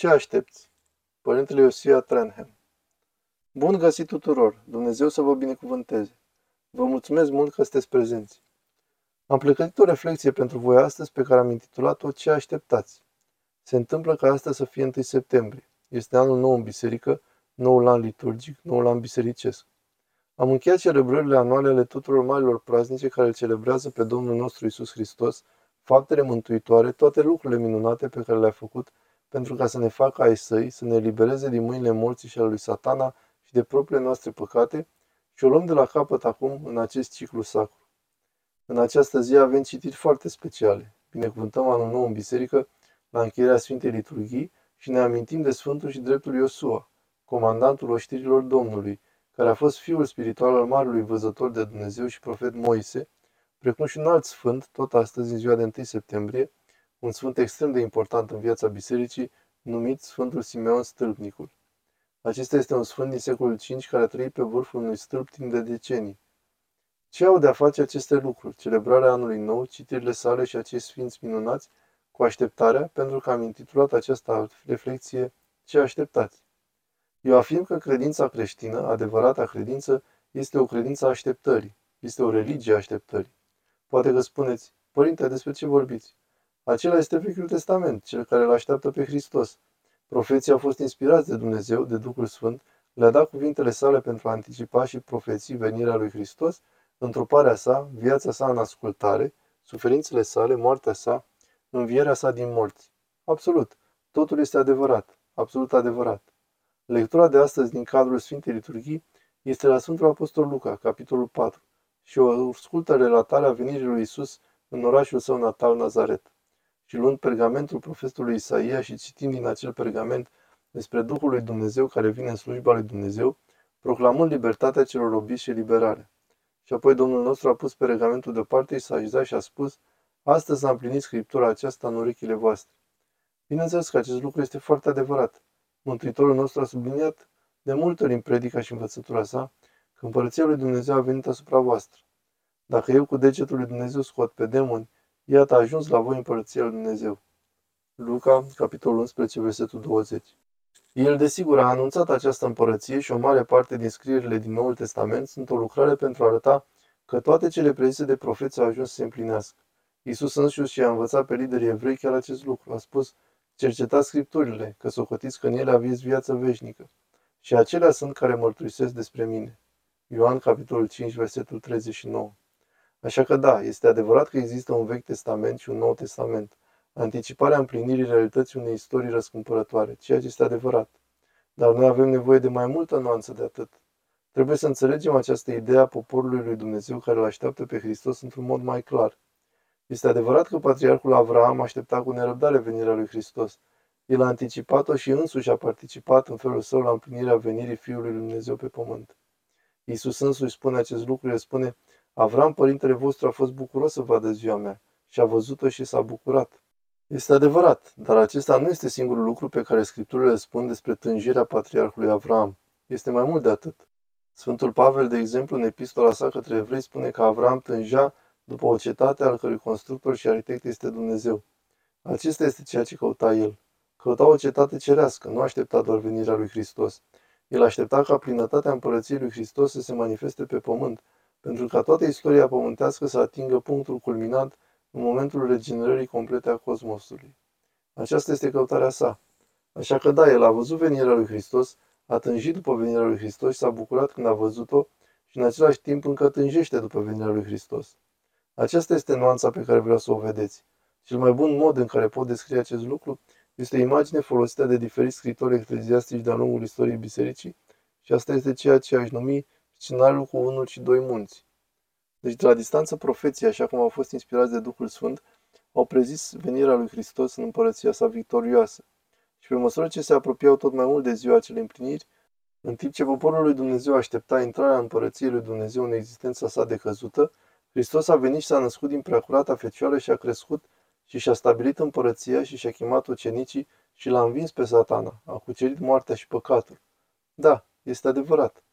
Ce aștepți? Părintele Iosia Trenham Bun găsit tuturor! Dumnezeu să vă binecuvânteze! Vă mulțumesc mult că sunteți prezenți! Am plecătit o reflexie pentru voi astăzi pe care am intitulat-o Ce așteptați? Se întâmplă ca astăzi să fie 1 septembrie. Este anul nou în biserică, noul an liturgic, noul an bisericesc. Am încheiat celebrările anuale ale tuturor marilor praznice care îl celebrează pe Domnul nostru Isus Hristos, faptele mântuitoare, toate lucrurile minunate pe care le-a făcut pentru ca să ne facă ai săi, să ne elibereze din mâinile morții și ale lui satana și de propriile noastre păcate și o luăm de la capăt acum în acest ciclu sacru. În această zi avem citiri foarte speciale. Binecuvântăm anul nou în biserică la încheierea Sfintei Liturghii și ne amintim de Sfântul și Dreptul Iosua, comandantul oștirilor Domnului, care a fost fiul spiritual al Marelui Văzător de Dumnezeu și profet Moise, precum și un alt sfânt, tot astăzi, în ziua de 1 septembrie, un sfânt extrem de important în viața bisericii, numit Sfântul Simeon Stâlpnicul. Acesta este un sfânt din secolul V care a trăit pe vârful unui stâlp timp de decenii. Ce au de a face aceste lucruri, celebrarea anului nou, citirile sale și acești sfinți minunați, cu așteptarea, pentru că am intitulat această reflexie Ce așteptați? Eu afirm că credința creștină, adevărata credință, este o credință a așteptării, este o religie a așteptării. Poate că spuneți, Părinte, despre ce vorbiți? Acela este Vechiul Testament, cel care îl așteaptă pe Hristos. Profeții au fost inspirați de Dumnezeu, de Duhul Sfânt, le-a dat cuvintele sale pentru a anticipa și profeții venirea lui Hristos, întruparea sa, viața sa în ascultare, suferințele sale, moartea sa, învierea sa din morți. Absolut, totul este adevărat, absolut adevărat. Lectura de astăzi din cadrul Sfintei Liturghii este la Sfântul Apostol Luca, capitolul 4, și o ascultă relatarea venirii lui Isus în orașul său natal Nazaret și luând pergamentul profetului Isaia și citind din acel pergament despre Duhul lui Dumnezeu care vine în slujba lui Dumnezeu, proclamând libertatea celor robiți și liberare. Și apoi Domnul nostru a pus pergamentul deoparte, s-a așezat și a spus, Astăzi s-a împlinit Scriptura aceasta în urechile voastre. Bineînțeles că acest lucru este foarte adevărat. Mântuitorul nostru a subliniat de multe ori în predica și învățătura sa că împărăția lui Dumnezeu a venit asupra voastră. Dacă eu cu degetul lui Dumnezeu scot pe demoni Iată, a ajuns la voi împărăția lui Dumnezeu. Luca, capitolul 11, versetul 20. El, desigur, a anunțat această împărăție și o mare parte din scrierile din Noul Testament sunt o lucrare pentru a arăta că toate cele prezise de profeți au ajuns să se împlinească. Iisus însuși și-a învățat pe liderii evrei chiar acest lucru. A spus, cercetați scripturile, că socotiți că în ele aveți viață veșnică. Și acelea sunt care mărturisesc despre mine. Ioan, capitolul 5, versetul 39. Așa că da, este adevărat că există un Vechi Testament și un Nou Testament. Anticiparea împlinirii realității unei istorii răscumpărătoare, ceea ce este adevărat. Dar noi avem nevoie de mai multă nuanță de atât. Trebuie să înțelegem această idee a poporului lui Dumnezeu care îl așteaptă pe Hristos într-un mod mai clar. Este adevărat că patriarhul Avraam aștepta cu nerăbdare venirea lui Hristos. El a anticipat-o și însuși a participat în felul său la împlinirea venirii Fiului lui Dumnezeu pe pământ. Iisus însuși spune acest lucru, el spune, Avram, părintele vostru, a fost bucuros să vadă ziua mea și a văzut-o și s-a bucurat. Este adevărat, dar acesta nu este singurul lucru pe care Scripturile spun despre tânjirea patriarhului Avram. Este mai mult de atât. Sfântul Pavel, de exemplu, în epistola sa către evrei, spune că Avram tângea după o cetate al cărui constructor și arhitect este Dumnezeu. Acesta este ceea ce căuta el. Căuta o cetate cerească, nu aștepta doar venirea lui Hristos. El aștepta ca plinătatea împărăției lui Hristos să se manifeste pe pământ, pentru ca toată istoria pământească să atingă punctul culminant în momentul regenerării complete a cosmosului. Aceasta este căutarea sa. Așa că da, el a văzut venirea lui Hristos, a tânjit după venirea lui Hristos și s-a bucurat când a văzut-o și în același timp încă tânjește după venirea lui Hristos. Aceasta este nuanța pe care vreau să o vedeți. Cel mai bun mod în care pot descrie acest lucru este o imagine folosită de diferiți scritori ecleziastici de-a lungul istoriei bisericii și asta este ceea ce aș numi scenariul cu unul și doi munți. Deci, de la distanță, profeții, așa cum au fost inspirați de Duhul Sfânt, au prezis venirea lui Hristos în împărăția sa victorioasă. Și pe măsură ce se apropiau tot mai mult de ziua acelei împliniri, în timp ce poporul lui Dumnezeu aștepta intrarea în împărăției lui Dumnezeu în existența sa decăzută, Hristos a venit și s-a născut din preacurata fecioară și a crescut și și-a stabilit împărăția și și-a chemat ucenicii și l-a învins pe satana, a cucerit moartea și păcatul. Da, este adevărat.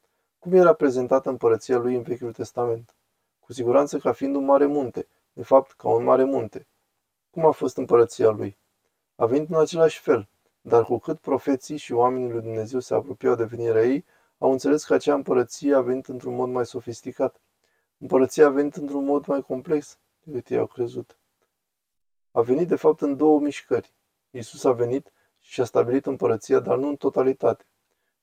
Cum era prezentată împărăția lui în Vechiul Testament? Cu siguranță ca fiind un mare munte, de fapt ca un mare munte. Cum a fost împărăția lui? A venit în același fel. Dar cu cât profeții și oamenii lui Dumnezeu se apropiau de venirea ei, au înțeles că acea împărăție a venit într-un mod mai sofisticat. Împărăția a venit într-un mod mai complex decât ei au crezut. A venit de fapt în două mișcări. Iisus a venit și a stabilit împărăția, dar nu în totalitate.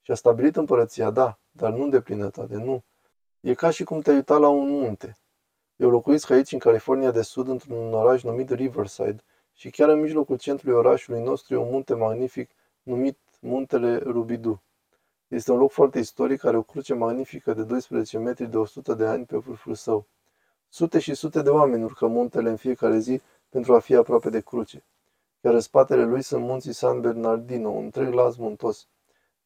Și a stabilit împărăția, da, dar nu în deplinătate, nu. E ca și cum te-ai uitat la un munte. Eu locuiesc aici, în California de Sud, într-un oraș numit Riverside, și chiar în mijlocul centrului orașului nostru e un munte magnific numit Muntele Rubidu. Este un loc foarte istoric, care o cruce magnifică de 12 metri de 100 de ani pe vârful său. Sute și sute de oameni urcă muntele în fiecare zi pentru a fi aproape de cruce. Iar în spatele lui sunt munții San Bernardino, un întreg lanț muntos.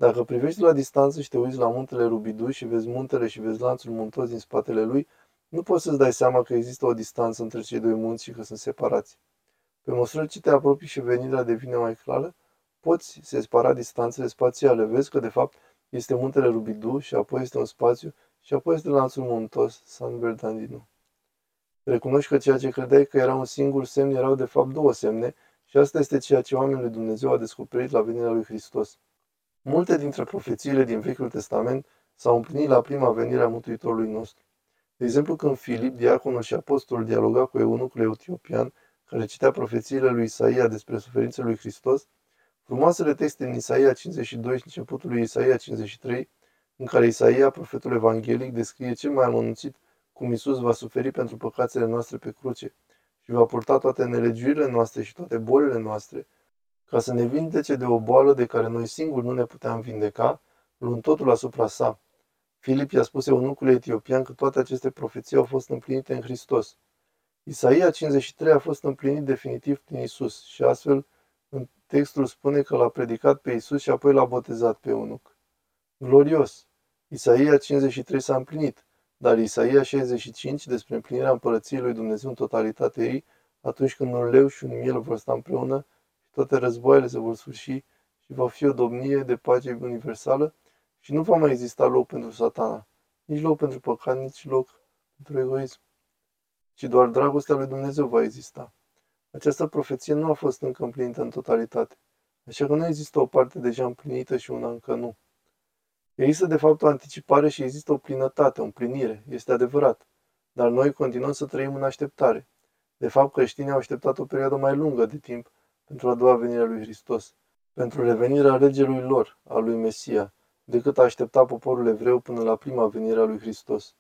Dacă privești la distanță și te uiți la muntele Rubiduș și vezi muntele și vezi lanțul muntos din spatele lui, nu poți să-ți dai seama că există o distanță între cei doi munți și că sunt separați. Pe măsură ce te apropii și venirea devine mai clară, poți separa distanțele spațiale. Vezi că, de fapt, este muntele Rubiduș și apoi este un spațiu și apoi este lanțul muntos San Bernardino. Recunoști că ceea ce credeai că era un singur semn erau de fapt două semne și asta este ceea ce oamenii lui Dumnezeu a descoperit la venirea lui Hristos. Multe dintre profețiile din Vechiul Testament s-au împlinit la prima venire a Mântuitorului nostru. De exemplu, când Filip, diaconul și apostolul, dialoga cu eunucul etiopian, care citea profețiile lui Isaia despre suferințele lui Hristos, frumoasele texte din Isaia 52 și începutul lui Isaia 53, în care Isaia, profetul evanghelic, descrie cel mai amănunțit cum Isus va suferi pentru păcațele noastre pe cruce și va purta toate nelegiurile noastre și toate bolile noastre, ca să ne vindece de o boală de care noi singuri nu ne puteam vindeca, luând totul asupra sa. Filip i-a spus eunucului etiopian că toate aceste profeții au fost împlinite în Hristos. Isaia 53 a fost împlinit definitiv prin Isus și astfel în textul spune că l-a predicat pe Isus și apoi l-a botezat pe eunuc. Glorios! Isaia 53 s-a împlinit, dar Isaia 65 despre împlinirea împărăției lui Dumnezeu în totalitate ei, atunci când un leu și un miel vor sta împreună și toate războaiele se vor sfârși și va fi o domnie de pace universală și nu va mai exista loc pentru satana, nici loc pentru păcat, nici loc pentru egoism ci doar dragostea lui Dumnezeu va exista. Această profeție nu a fost încă împlinită în totalitate, așa că nu există o parte deja împlinită și una încă nu. Există de fapt o anticipare și există o plinătate, o împlinire, este adevărat, dar noi continuăm să trăim în așteptare. De fapt, creștinii au așteptat o perioadă mai lungă de timp pentru a doua venire a lui Hristos, pentru revenirea regelui lor, a lui Mesia, decât a aștepta poporul evreu până la prima venire a lui Hristos.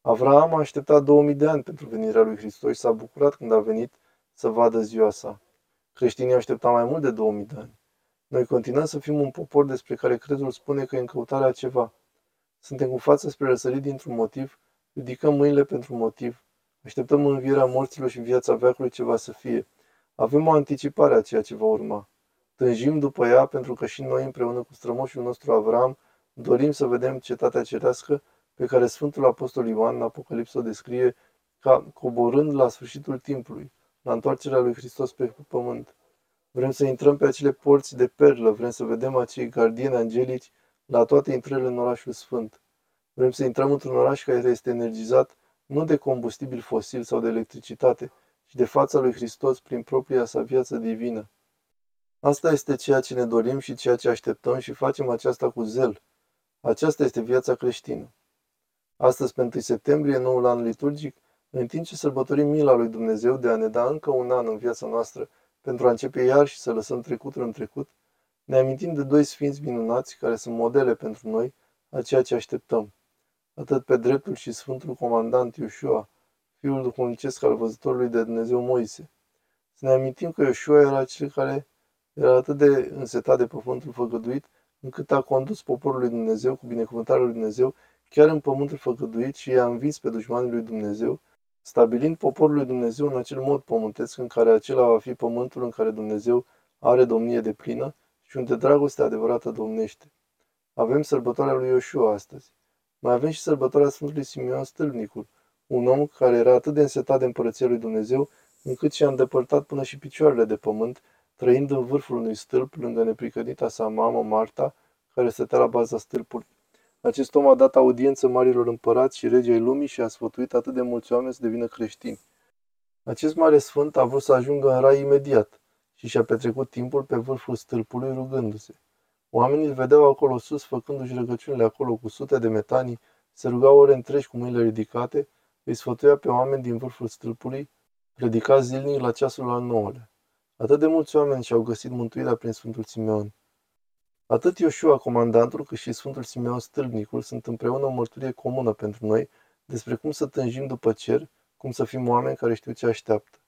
Avraam a așteptat 2000 de ani pentru venirea lui Hristos și s-a bucurat când a venit să vadă ziua sa. Creștinii așteptat mai mult de 2000 de ani. Noi continuăm să fim un popor despre care crezul spune că e în căutarea ceva. Suntem cu față spre răsărit dintr-un motiv, ridicăm mâinile pentru un motiv, așteptăm învierea morților și viața veacului ce va să fie. Avem o anticipare a ceea ce va urma. Tânjim după ea pentru că și noi împreună cu strămoșul nostru Avram dorim să vedem cetatea cerească pe care Sfântul Apostol Ioan în Apocalipsă o descrie ca coborând la sfârșitul timpului, la întoarcerea lui Hristos pe pământ. Vrem să intrăm pe acele porți de perlă, vrem să vedem acei gardieni angelici la toate intrările în orașul sfânt. Vrem să intrăm într-un oraș care este energizat nu de combustibil fosil sau de electricitate, ci de fața lui Hristos prin propria sa viață divină. Asta este ceea ce ne dorim și ceea ce așteptăm și facem aceasta cu zel. Aceasta este viața creștină. Astăzi, pe 1 septembrie, noul an liturgic, în timp ce sărbătorim mila lui Dumnezeu de a ne da încă un an în viața noastră pentru a începe iar și să lăsăm trecutul în trecut, ne amintim de doi sfinți minunați care sunt modele pentru noi a ceea ce așteptăm. Atât pe dreptul și Sfântul Comandant Iușua, fiul duhovnicesc al văzătorului de Dumnezeu Moise. Să ne amintim că Iușua era cel care era atât de însetat de pământul făgăduit, încât a condus poporul lui Dumnezeu cu binecuvântarea lui Dumnezeu chiar în pământul făgăduit și i-a învins pe dușmanii lui Dumnezeu, stabilind poporul lui Dumnezeu în acel mod pământesc în care acela va fi pământul în care Dumnezeu are domnie de plină și unde dragostea adevărată domnește. Avem sărbătoarea lui Ioshua astăzi. Mai avem și sărbătoarea Sfântului Simeon Stâlnicul, un om care era atât de însetat de împărăția lui Dumnezeu, încât și-a îndepărtat până și picioarele de pământ, trăind în vârful unui stâlp lângă nepricănita sa mamă Marta, care stătea la baza stâlpului. Acest om a dat audiență marilor împărați și regii lumii și a sfătuit atât de mulți oameni să devină creștini. Acest mare sfânt a vrut să ajungă în rai imediat și și-a petrecut timpul pe vârful stâlpului rugându-se. Oamenii îl vedeau acolo sus, făcându-și rugăciunile acolo cu sute de metanii, se ruga ore întregi cu mâinile ridicate, îi sfătuia pe oameni din vârful stâlpului, predica zilnic la ceasul al nouălea. Atât de mulți oameni și-au găsit mântuirea prin Sfântul Simeon. Atât Ioșua, comandantul, cât și Sfântul Simeon Stâlpnicul sunt împreună o mărturie comună pentru noi despre cum să tânjim după cer, cum să fim oameni care știu ce așteaptă.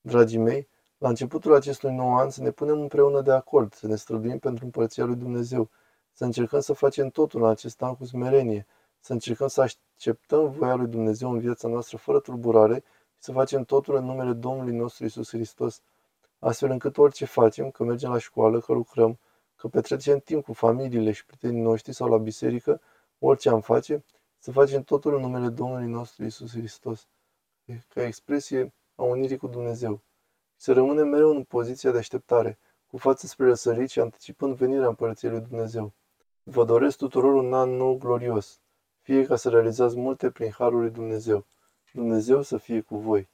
Dragii mei, la începutul acestui nou an să ne punem împreună de acord, să ne străduim pentru împărăția lui Dumnezeu, să încercăm să facem totul în acest an cu smerenie, să încercăm să acceptăm voia lui Dumnezeu în viața noastră fără tulburare și să facem totul în numele Domnului nostru Isus Hristos, astfel încât orice facem, că mergem la școală, că lucrăm, că petrecem timp cu familiile și prietenii noștri sau la biserică, orice am face, să facem totul în numele Domnului nostru Isus Hristos, ca expresie a unirii cu Dumnezeu. Să rămânem mereu în poziția de așteptare, cu față spre răsărit și anticipând venirea Împărăției lui Dumnezeu. Vă doresc tuturor un an nou glorios, fie ca să realizați multe prin Harul lui Dumnezeu. Dumnezeu să fie cu voi.